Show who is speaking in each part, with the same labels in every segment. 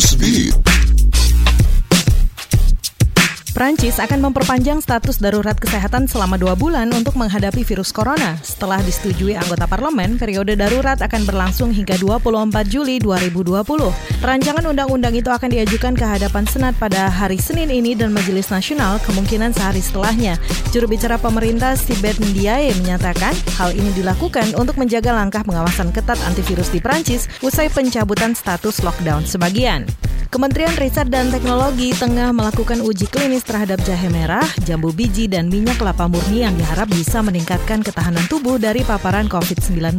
Speaker 1: speed.
Speaker 2: Prancis akan memperpanjang status darurat kesehatan selama dua bulan untuk menghadapi virus corona. Setelah disetujui anggota parlemen, periode darurat akan berlangsung hingga 24 Juli 2020. Rancangan undang-undang itu akan diajukan ke hadapan Senat pada hari Senin ini dan Majelis Nasional kemungkinan sehari setelahnya. Juru bicara pemerintah Sibet Ndiaye menyatakan hal ini dilakukan untuk menjaga langkah pengawasan ketat antivirus di Prancis usai pencabutan status lockdown sebagian. Kementerian Riset dan Teknologi tengah melakukan uji klinis terhadap jahe merah, jambu biji, dan minyak kelapa murni yang diharap bisa meningkatkan ketahanan tubuh dari paparan COVID-19.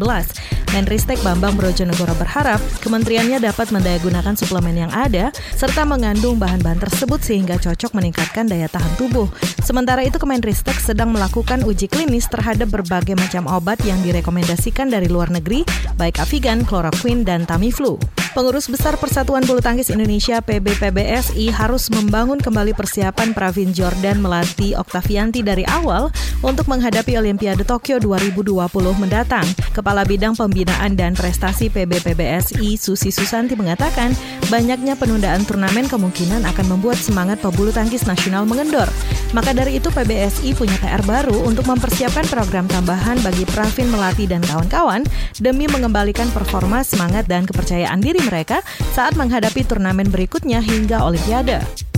Speaker 2: Menristek Bambang Brojonegoro berharap kementeriannya dapat mendayagunakan suplemen yang ada serta mengandung bahan-bahan tersebut sehingga cocok meningkatkan daya tahan tubuh. Sementara itu Kemenristek sedang melakukan uji klinis terhadap berbagai macam obat yang direkomendasikan dari luar negeri, baik Avigan, Chloroquine, dan Tamiflu. Pengurus Besar Persatuan Bulu Tangkis Indonesia PBPBSI harus membangun kembali persiapan Pravin Jordan melatih Oktavianti dari awal untuk menghadapi Olimpiade Tokyo 2020 mendatang. Kepala Bidang Pembinaan dan Prestasi PBPBSI Susi Susanti mengatakan banyaknya penundaan turnamen kemungkinan akan membuat semangat pebulu tangkis nasional mengendor. Maka dari itu PBSI punya PR baru untuk mempersiapkan program tambahan bagi Pravin Melati dan kawan-kawan demi mengembalikan performa, semangat, dan kepercayaan diri mereka saat menghadapi turnamen berikutnya hingga Olimpiade.